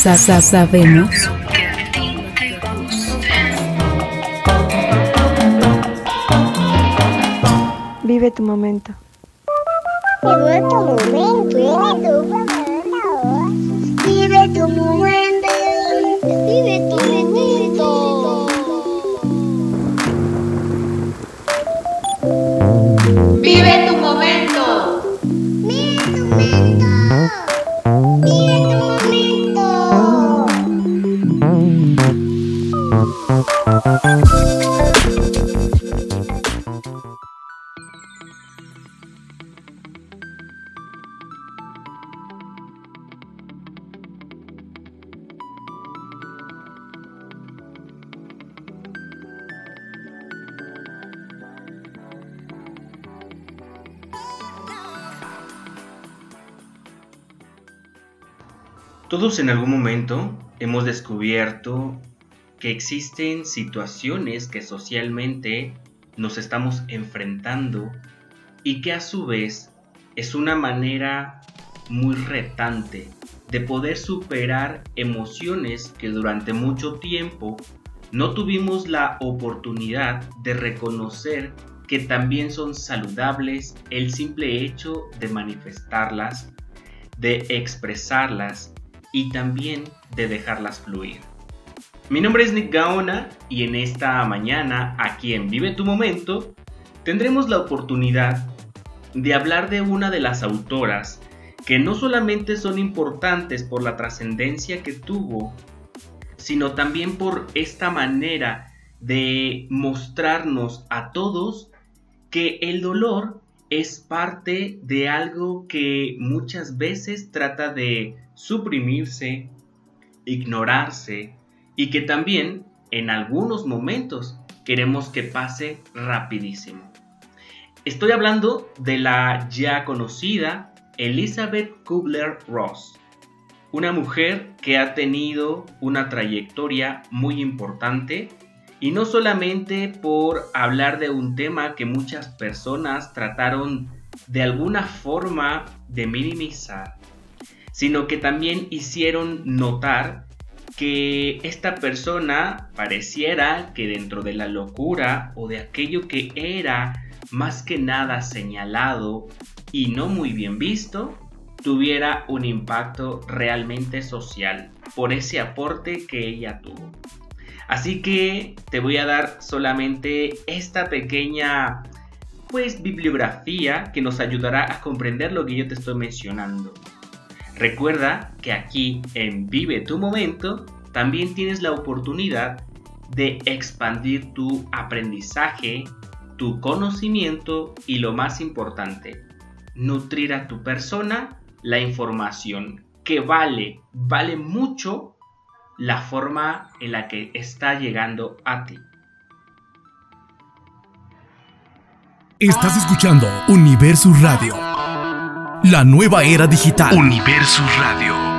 sa, sa, sabemos. Vive tu momento. Vive tu momento. Vive En algún momento hemos descubierto que existen situaciones que socialmente nos estamos enfrentando y que a su vez es una manera muy retante de poder superar emociones que durante mucho tiempo no tuvimos la oportunidad de reconocer que también son saludables el simple hecho de manifestarlas, de expresarlas y también de dejarlas fluir. Mi nombre es Nick Gaona y en esta mañana, aquí en Vive tu Momento, tendremos la oportunidad de hablar de una de las autoras que no solamente son importantes por la trascendencia que tuvo, sino también por esta manera de mostrarnos a todos que el dolor es parte de algo que muchas veces trata de suprimirse, ignorarse y que también en algunos momentos queremos que pase rapidísimo. Estoy hablando de la ya conocida Elizabeth Kubler-Ross, una mujer que ha tenido una trayectoria muy importante y no solamente por hablar de un tema que muchas personas trataron de alguna forma de minimizar, sino que también hicieron notar que esta persona pareciera que dentro de la locura o de aquello que era más que nada señalado y no muy bien visto, tuviera un impacto realmente social por ese aporte que ella tuvo. Así que te voy a dar solamente esta pequeña pues bibliografía que nos ayudará a comprender lo que yo te estoy mencionando. Recuerda que aquí en Vive tu momento también tienes la oportunidad de expandir tu aprendizaje, tu conocimiento y lo más importante, nutrir a tu persona la información que vale, vale mucho la forma en la que está llegando a ti. Estás escuchando Universo Radio. La nueva era digital. Universo Radio.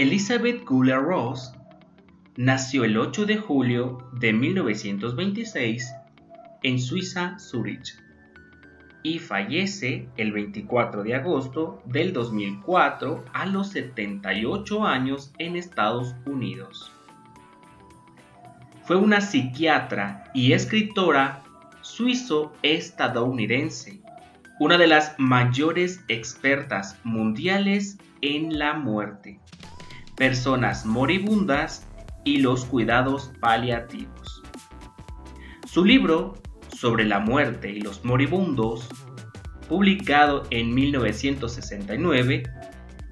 Elizabeth Kubler-Ross nació el 8 de julio de 1926 en Suiza, Zurich, y fallece el 24 de agosto del 2004 a los 78 años en Estados Unidos. Fue una psiquiatra y escritora suizo-estadounidense, una de las mayores expertas mundiales en la muerte, personas moribundas y los cuidados paliativos. Su libro sobre la muerte y los moribundos, publicado en 1969,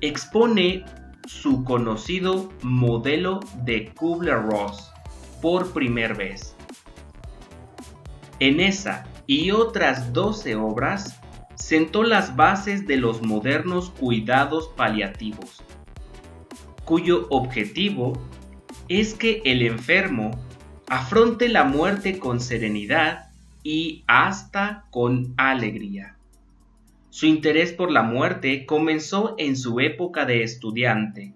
expone su conocido modelo de Kubler-Ross por primera vez. En esa y otras 12 obras, sentó las bases de los modernos cuidados paliativos, cuyo objetivo es que el enfermo afronte la muerte con serenidad y hasta con alegría. Su interés por la muerte comenzó en su época de estudiante,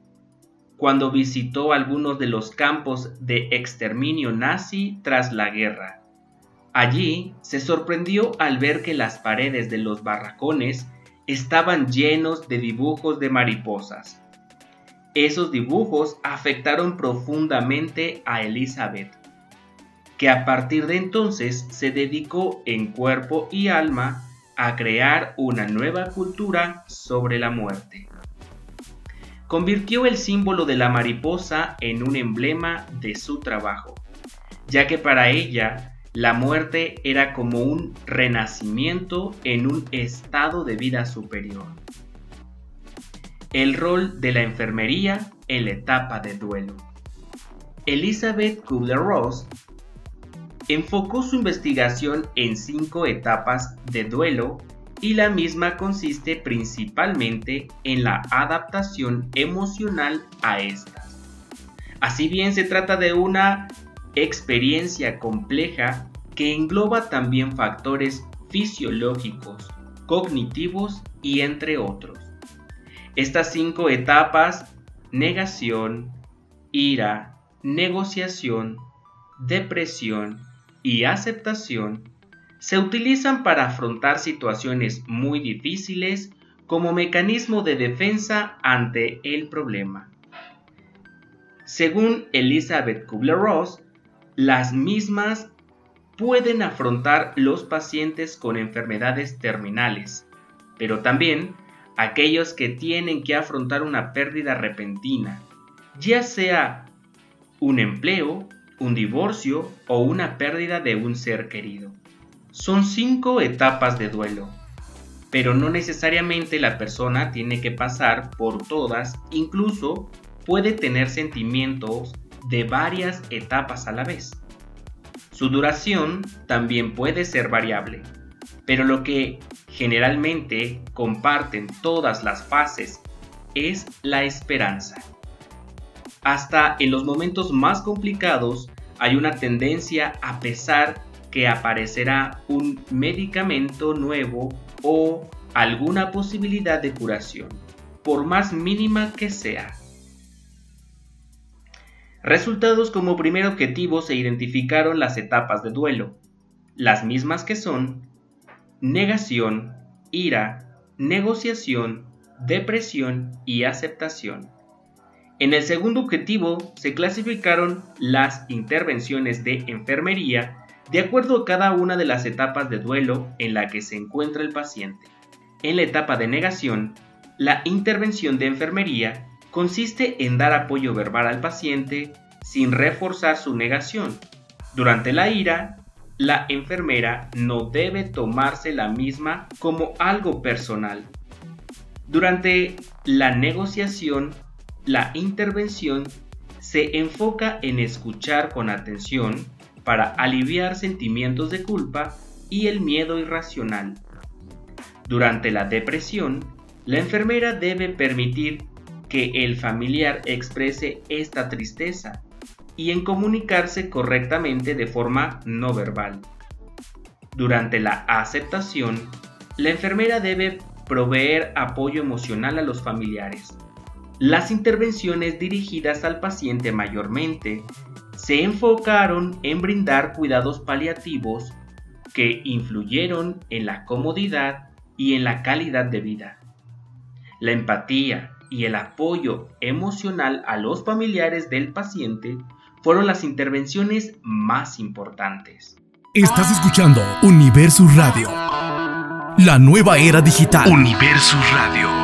cuando visitó algunos de los campos de exterminio nazi tras la guerra. Allí se sorprendió al ver que las paredes de los barracones estaban llenos de dibujos de mariposas. Esos dibujos afectaron profundamente a Elizabeth, que a partir de entonces se dedicó en cuerpo y alma a crear una nueva cultura sobre la muerte. Convirtió el símbolo de la mariposa en un emblema de su trabajo, ya que para ella la muerte era como un renacimiento en un estado de vida superior. El rol de la enfermería en la etapa de duelo. Elizabeth Kubler-Ross enfocó su investigación en cinco etapas de duelo y la misma consiste principalmente en la adaptación emocional a estas. Así bien se trata de una experiencia compleja que engloba también factores fisiológicos, cognitivos y entre otros. Estas cinco etapas, negación, ira, negociación, depresión y aceptación se utilizan para afrontar situaciones muy difíciles como mecanismo de defensa ante el problema. Según Elizabeth Kubler-Ross, las mismas pueden afrontar los pacientes con enfermedades terminales, pero también aquellos que tienen que afrontar una pérdida repentina, ya sea un empleo, un divorcio o una pérdida de un ser querido. Son cinco etapas de duelo, pero no necesariamente la persona tiene que pasar por todas, incluso puede tener sentimientos de varias etapas a la vez. Su duración también puede ser variable, pero lo que generalmente comparten todas las fases es la esperanza. Hasta en los momentos más complicados hay una tendencia a pesar que aparecerá un medicamento nuevo o alguna posibilidad de curación, por más mínima que sea. Resultados como primer objetivo se identificaron las etapas de duelo, las mismas que son negación, ira, negociación, depresión y aceptación. En el segundo objetivo se clasificaron las intervenciones de enfermería de acuerdo a cada una de las etapas de duelo en la que se encuentra el paciente. En la etapa de negación, la intervención de enfermería consiste en dar apoyo verbal al paciente sin reforzar su negación. Durante la ira, la enfermera no debe tomarse la misma como algo personal. Durante la negociación, la intervención se enfoca en escuchar con atención para aliviar sentimientos de culpa y el miedo irracional. Durante la depresión, la enfermera debe permitir que el familiar exprese esta tristeza y en comunicarse correctamente de forma no verbal. Durante la aceptación, la enfermera debe proveer apoyo emocional a los familiares, las intervenciones dirigidas al paciente mayormente se enfocaron en brindar cuidados paliativos que influyeron en la comodidad y en la calidad de vida. La empatía y el apoyo emocional a los familiares del paciente fueron las intervenciones más importantes. Estás escuchando Universo Radio, la nueva era digital. Universo Radio.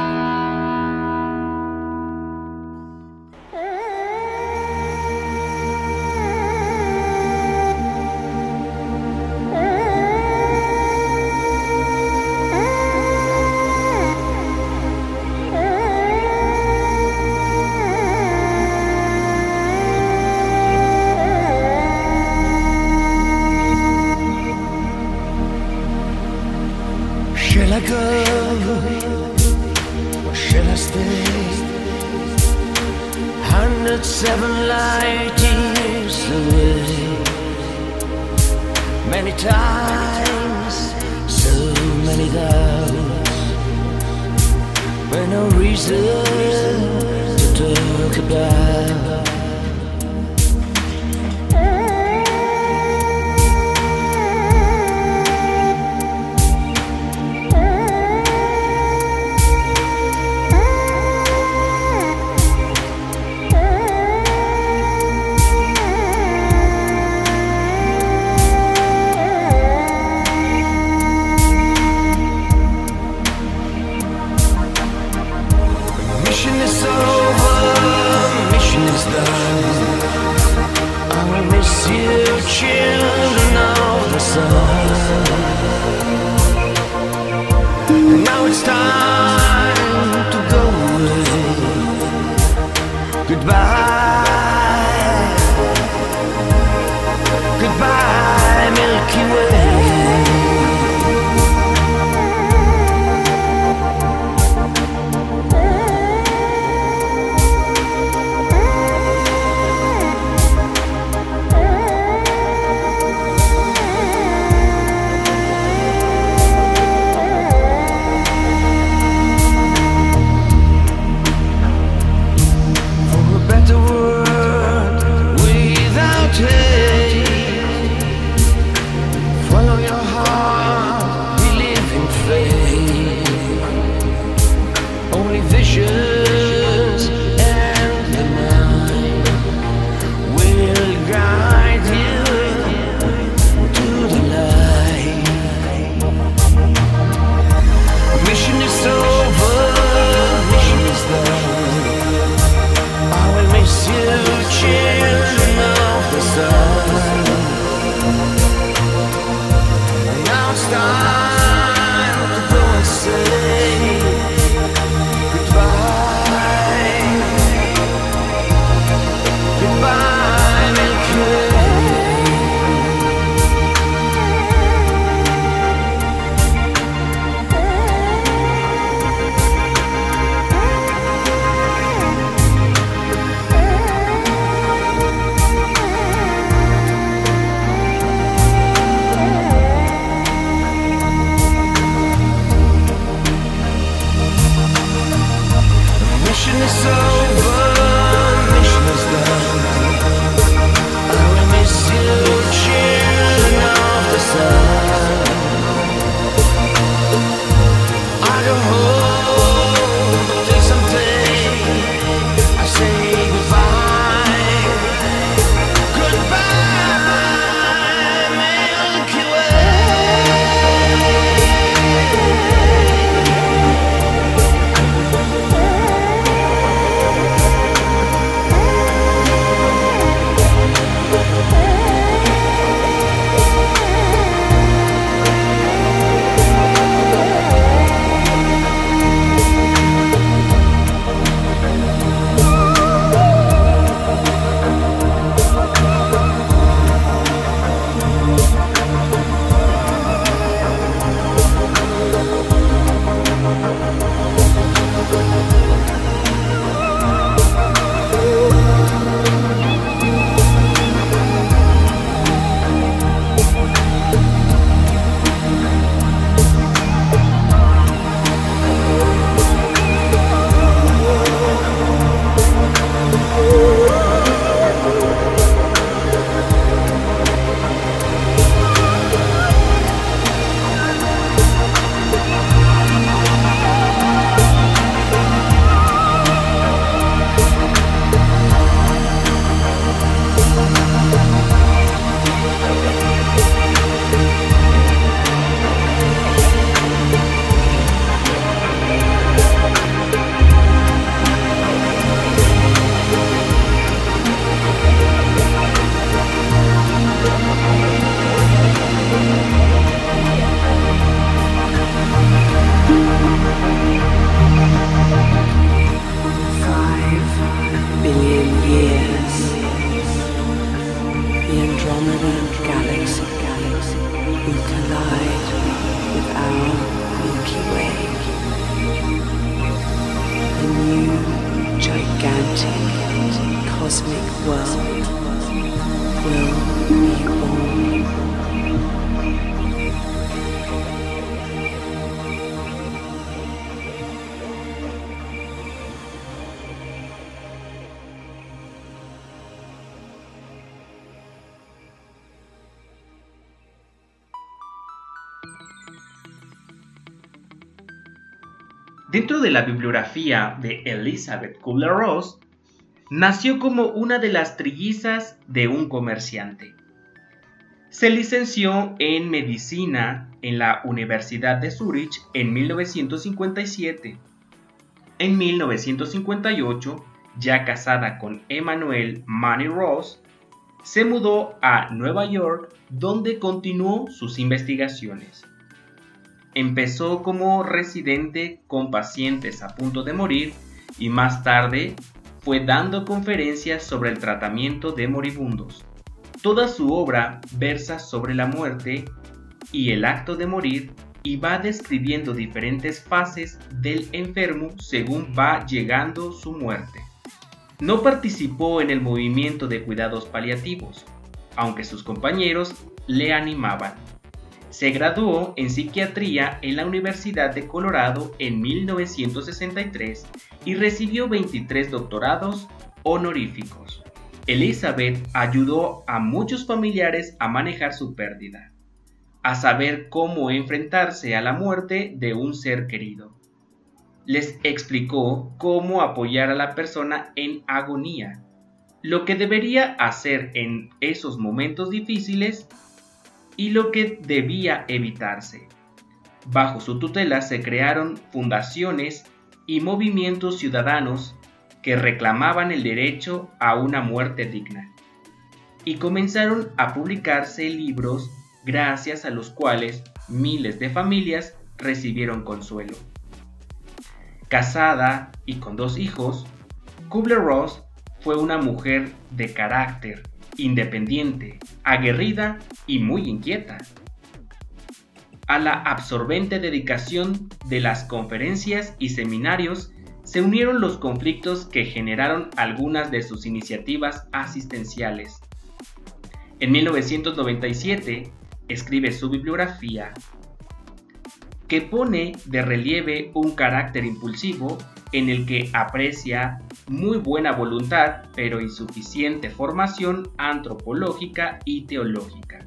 Dentro de la bibliografía de Elizabeth Kubler-Ross, nació como una de las trillizas de un comerciante. Se licenció en medicina en la Universidad de Zurich en 1957. En 1958, ya casada con Emmanuel Manny Ross, se mudó a Nueva York donde continuó sus investigaciones. Empezó como residente con pacientes a punto de morir y más tarde fue dando conferencias sobre el tratamiento de moribundos. Toda su obra versa sobre la muerte y el acto de morir y va describiendo diferentes fases del enfermo según va llegando su muerte. No participó en el movimiento de cuidados paliativos, aunque sus compañeros le animaban. Se graduó en psiquiatría en la Universidad de Colorado en 1963 y recibió 23 doctorados honoríficos. Elizabeth ayudó a muchos familiares a manejar su pérdida, a saber cómo enfrentarse a la muerte de un ser querido. Les explicó cómo apoyar a la persona en agonía, lo que debería hacer en esos momentos difíciles y lo que debía evitarse. Bajo su tutela se crearon fundaciones y movimientos ciudadanos que reclamaban el derecho a una muerte digna. Y comenzaron a publicarse libros gracias a los cuales miles de familias recibieron consuelo. Casada y con dos hijos, Kubler-Ross fue una mujer de carácter, independiente, aguerrida y muy inquieta. A la absorbente dedicación de las conferencias y seminarios se unieron los conflictos que generaron algunas de sus iniciativas asistenciales. En 1997 escribe su bibliografía, que pone de relieve un carácter impulsivo en el que aprecia muy buena voluntad pero insuficiente formación antropológica y teológica.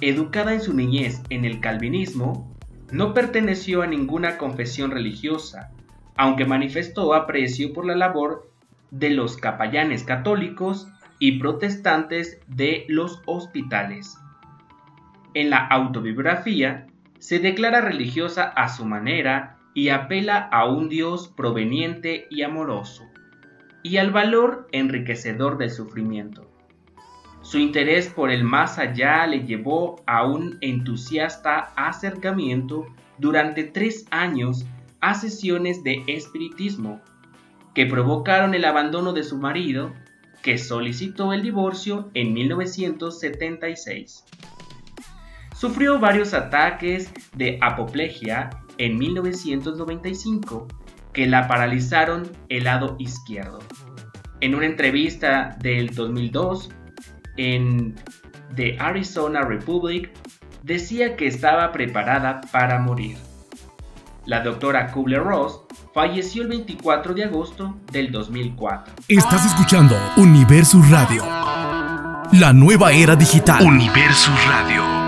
Educada en su niñez en el calvinismo, no perteneció a ninguna confesión religiosa, aunque manifestó aprecio por la labor de los capellanes católicos y protestantes de los hospitales. En la autobiografía, se declara religiosa a su manera y apela a un Dios proveniente y amoroso, y al valor enriquecedor del sufrimiento. Su interés por el más allá le llevó a un entusiasta acercamiento durante tres años a sesiones de espiritismo, que provocaron el abandono de su marido, que solicitó el divorcio en 1976. Sufrió varios ataques de apoplejía en 1995 que la paralizaron el lado izquierdo. En una entrevista del 2002 en The Arizona Republic decía que estaba preparada para morir. La doctora Kubler-Ross falleció el 24 de agosto del 2004. Estás escuchando Universus Radio, la nueva era digital. Universus Radio.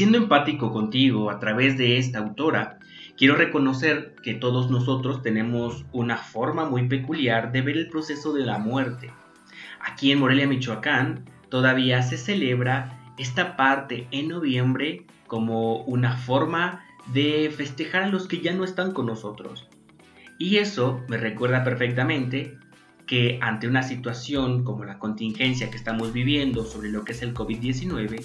Siendo empático contigo a través de esta autora, quiero reconocer que todos nosotros tenemos una forma muy peculiar de ver el proceso de la muerte. Aquí en Morelia, Michoacán, todavía se celebra esta parte en noviembre como una forma de festejar a los que ya no están con nosotros. Y eso me recuerda perfectamente que ante una situación como la contingencia que estamos viviendo sobre lo que es el COVID-19,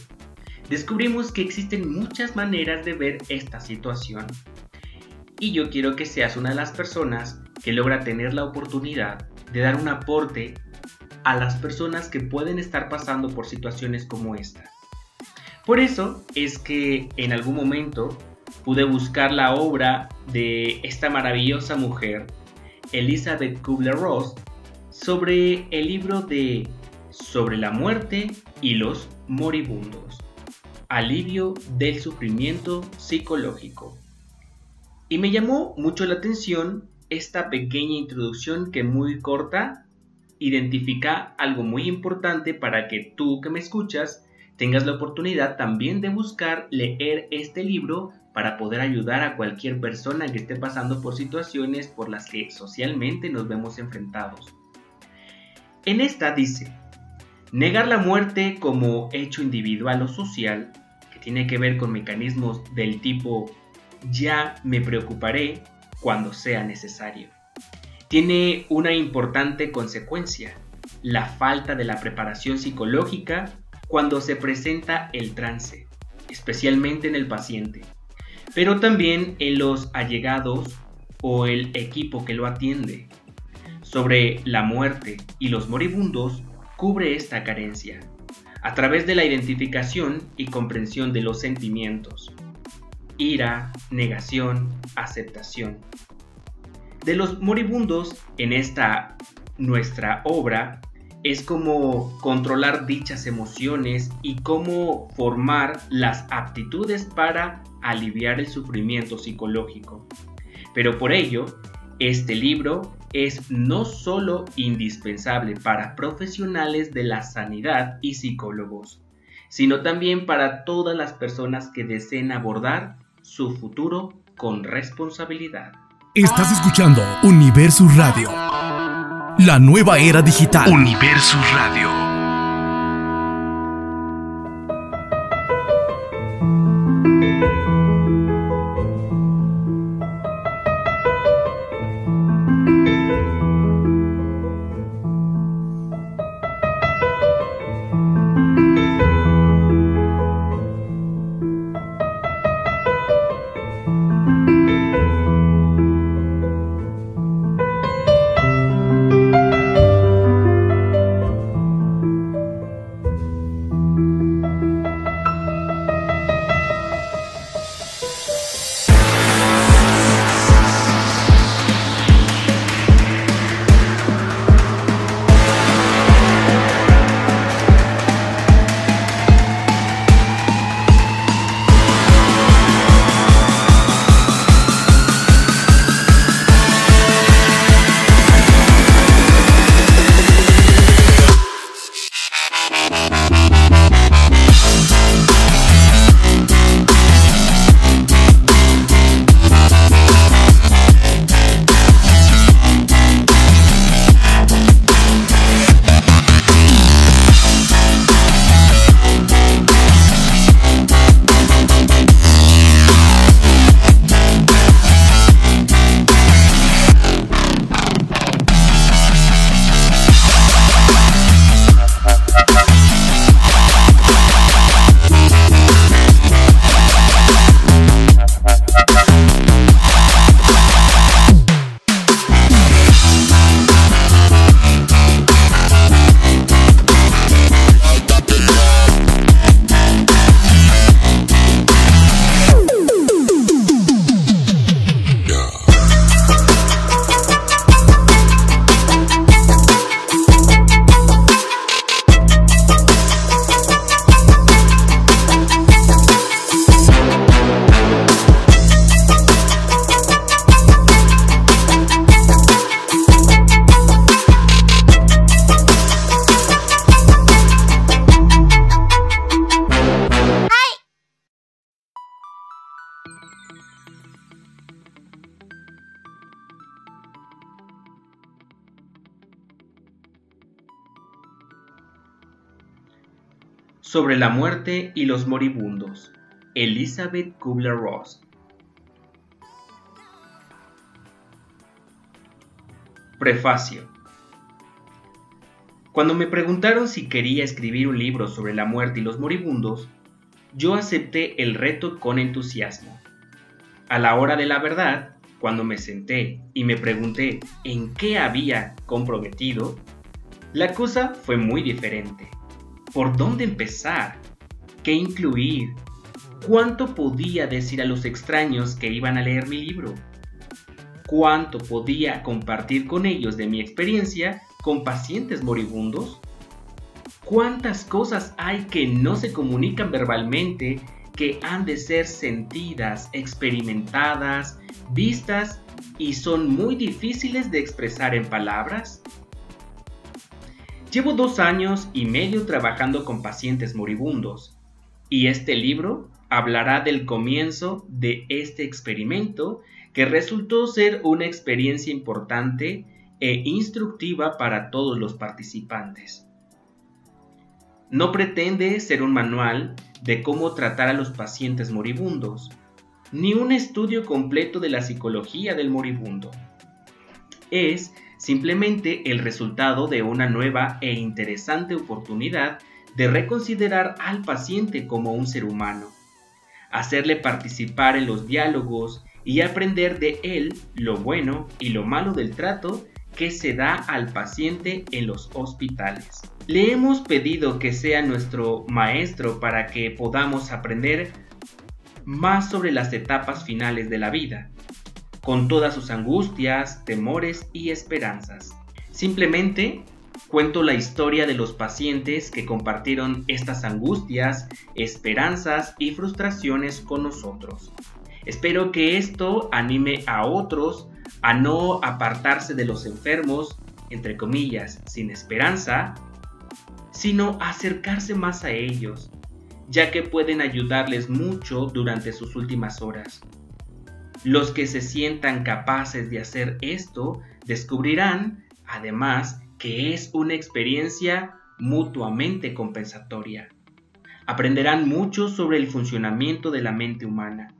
descubrimos que existen muchas maneras de ver esta situación. Y yo quiero que seas una de las personas que logra tener la oportunidad de dar un aporte a las personas que pueden estar pasando por situaciones como esta. Por eso es que en algún momento pude buscar la obra de esta maravillosa mujer, Elizabeth Kubler-Ross, sobre el libro de Sobre la muerte y los moribundos, alivio del sufrimiento psicológico. Y me llamó mucho la atención esta pequeña introducción que muy corta identifica algo muy importante para que tú que me escuchas tengas la oportunidad también de buscar leer este libro para poder ayudar a cualquier persona que esté pasando por situaciones por las que socialmente nos vemos enfrentados. En esta dice, negar la muerte como hecho individual o social, tiene que ver con mecanismos del tipo ya me preocuparé cuando sea necesario. Tiene una importante consecuencia, la falta de la preparación psicológica cuando se presenta el trance, especialmente en el paciente, pero también en los allegados o el equipo que lo atiende. Sobre la muerte y los moribundos cubre esta carencia, a través de la identificación y comprensión de los sentimientos, ira, negación, aceptación. De los moribundos en esta nuestra obra es como controlar dichas emociones y cómo formar las aptitudes para aliviar el sufrimiento psicológico. Pero por ello, este libro es no solo indispensable para profesionales de la sanidad y psicólogos, sino también para todas las personas que deseen abordar su futuro con responsabilidad. Estás escuchando Universo Radio la nueva era digital. Universo Radio. Sobre la muerte y los moribundos. Elizabeth Kubler-Ross. Prefacio. Cuando me preguntaron si quería escribir un libro sobre la muerte y los moribundos, yo acepté el reto con entusiasmo. A la hora de la verdad, cuando me senté y me pregunté en qué había comprometido, la cosa fue muy diferente. ¿Por dónde empezar? ¿Qué incluir? ¿Cuánto podía decir a los extraños que iban a leer mi libro? ¿Cuánto podía compartir con ellos de mi experiencia con pacientes moribundos? ¿Cuántas cosas hay que no se comunican verbalmente que han de ser sentidas, experimentadas, vistas y son muy difíciles de expresar en palabras? Llevo dos años y medio trabajando con pacientes moribundos y este libro hablará del comienzo de este experimento que resultó ser una experiencia importante e instructiva para todos los participantes. No pretende ser un manual de cómo tratar a los pacientes moribundos, ni un estudio completo de la psicología del moribundo. Es simplemente el resultado de una nueva e interesante oportunidad de reconsiderar al paciente como un ser humano, hacerle participar en los diálogos y aprender de él lo bueno y lo malo del trato que se da al paciente en los hospitales. Le hemos pedido que sea nuestro maestro para que podamos aprender más sobre las etapas finales de la vida, con todas sus angustias, temores y esperanzas. Simplemente cuento la historia de los pacientes que compartieron estas angustias, esperanzas y frustraciones con nosotros. Espero que esto anime a otros a no apartarse de los enfermos, entre comillas, sin esperanza, sino acercarse más a ellos, ya que pueden ayudarles mucho durante sus últimas horas. Los que se sientan capaces de hacer esto descubrirán, además, que es una experiencia mutuamente compensatoria. Aprenderán mucho sobre el funcionamiento de la mente humana,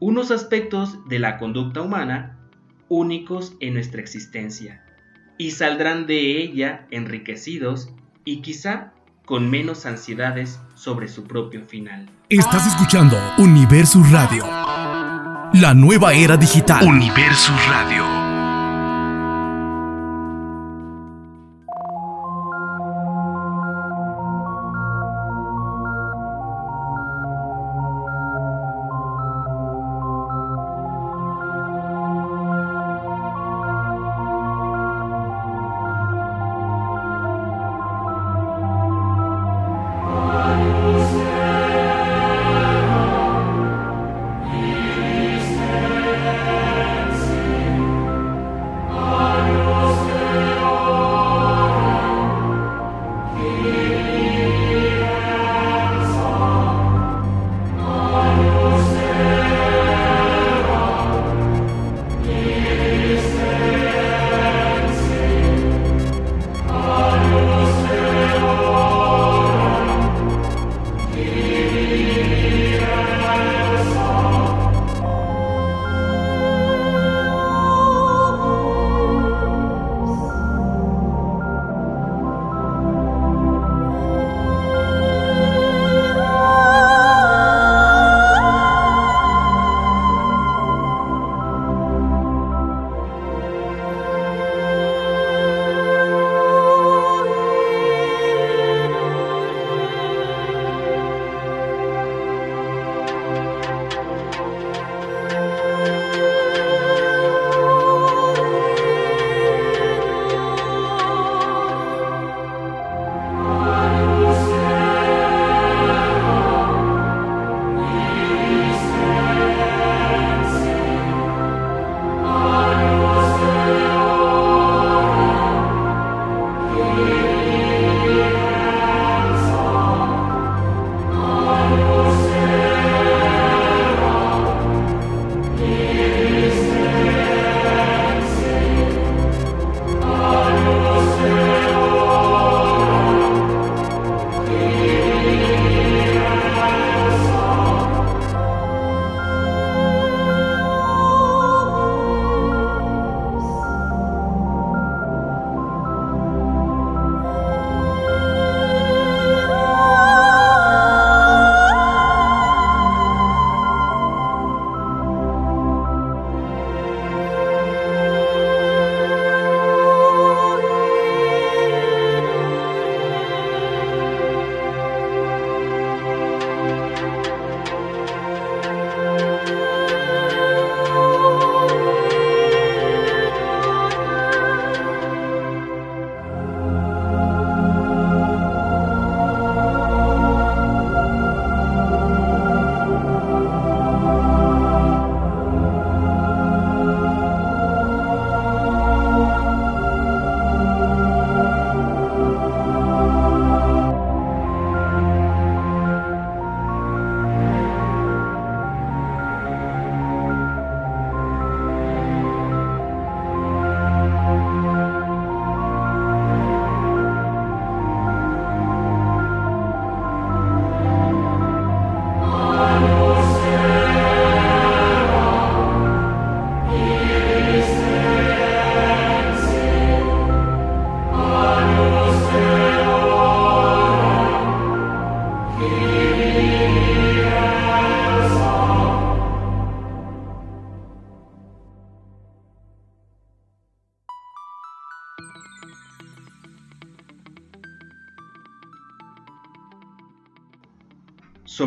unos aspectos de la conducta humana únicos en nuestra existencia, y saldrán de ella enriquecidos y quizá con menos ansiedades sobre su propio final. Estás escuchando Universo Radio. La nueva era digital. Universo Radio.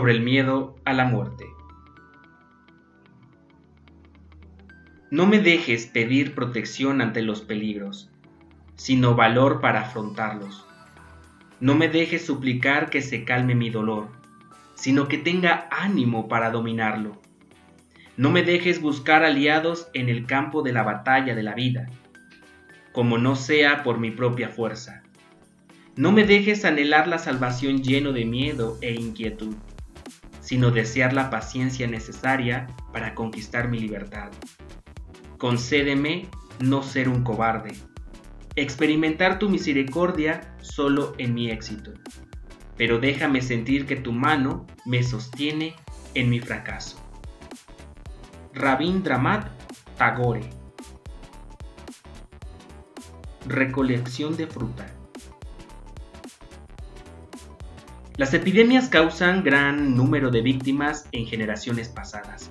El miedo a la muerte. No me dejes pedir protección ante los peligros, sino valor para afrontarlos. No me dejes suplicar que se calme mi dolor, sino que tenga ánimo para dominarlo. No me dejes buscar aliados en el campo de la batalla de la vida, como no sea por mi propia fuerza. No me dejes anhelar la salvación lleno de miedo e inquietud, sino desear la paciencia necesaria para conquistar mi libertad. Concédeme no ser un cobarde, experimentar tu misericordia solo en mi éxito, pero déjame sentir que tu mano me sostiene en mi fracaso. Rabindranath Tagore Recolección de fruta Las epidemias causan gran número de víctimas en generaciones pasadas.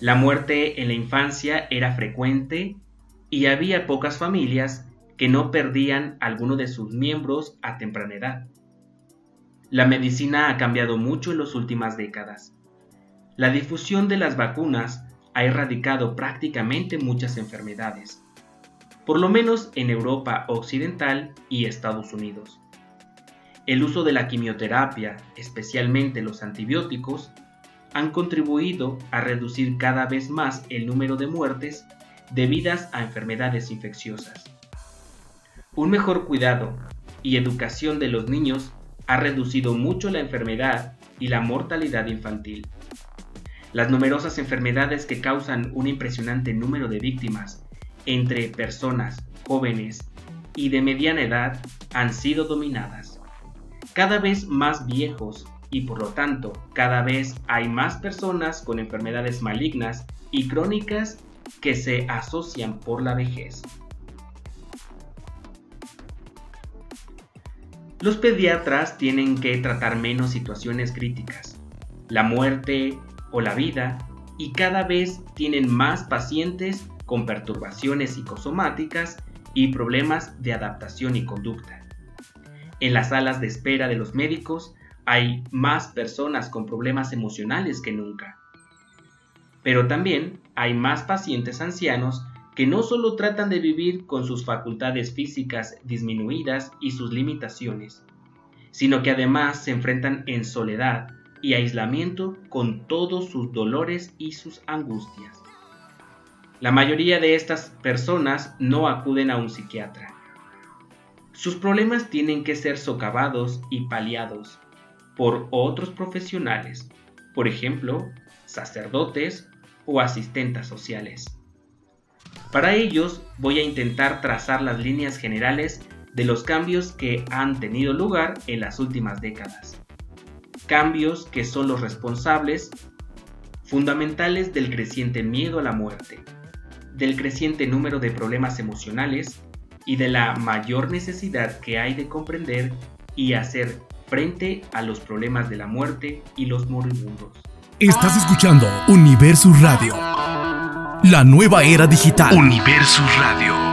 La muerte en la infancia era frecuente y había pocas familias que no perdían alguno de sus miembros a temprana edad. La medicina ha cambiado mucho en las últimas décadas. La difusión de las vacunas ha erradicado prácticamente muchas enfermedades, por lo menos en Europa Occidental y Estados Unidos. El uso de la quimioterapia, especialmente los antibióticos, han contribuido a reducir cada vez más el número de muertes debidas a enfermedades infecciosas. Un mejor cuidado y educación de los niños ha reducido mucho la enfermedad y la mortalidad infantil. Las numerosas enfermedades que causan un impresionante número de víctimas entre personas jóvenes y de mediana edad han sido dominadas. Cada vez más viejos y por lo tanto cada vez hay más personas con enfermedades malignas y crónicas que se asocian por la vejez. Los pediatras tienen que tratar menos situaciones críticas, la muerte o la vida, y cada vez tienen más pacientes con perturbaciones psicosomáticas y problemas de adaptación y conducta. En las salas de espera de los médicos hay más personas con problemas emocionales que nunca. Pero también hay más pacientes ancianos que no solo tratan de vivir con sus facultades físicas disminuidas y sus limitaciones, sino que además se enfrentan en soledad y aislamiento con todos sus dolores y sus angustias. La mayoría de estas personas no acuden a un psiquiatra. Sus problemas tienen que ser socavados y paliados por otros profesionales, por ejemplo, sacerdotes o asistentes sociales. Para ellos voy a intentar trazar las líneas generales de los cambios que han tenido lugar en las últimas décadas. Cambios que son los responsables fundamentales del creciente miedo a la muerte, del creciente número de problemas emocionales y de la mayor necesidad que hay de comprender y hacer frente a los problemas de la muerte y los moribundos. Estás escuchando Universus Radio. La nueva era digital. Universo Radio.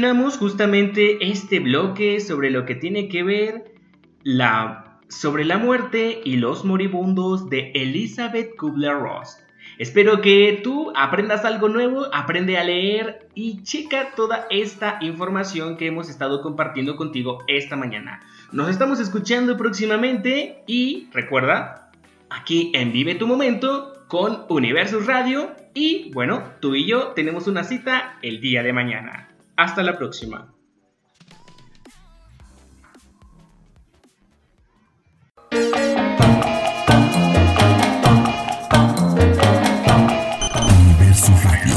Terminamos justamente este bloque sobre lo que tiene que ver la, sobre la muerte y los moribundos de Elizabeth Kubler-Ross. Espero que tú aprendas algo nuevo, aprende a leer y checa toda esta información que hemos estado compartiendo contigo esta mañana. Nos estamos escuchando próximamente y recuerda, aquí en Vive tu Momento con Universus Radio y bueno, tú y yo tenemos una cita el día de mañana. Hasta la próxima. Universo Radio.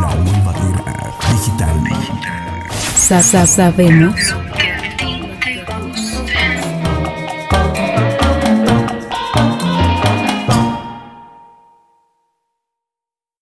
La nueva era digital. Sa- sa- sabemos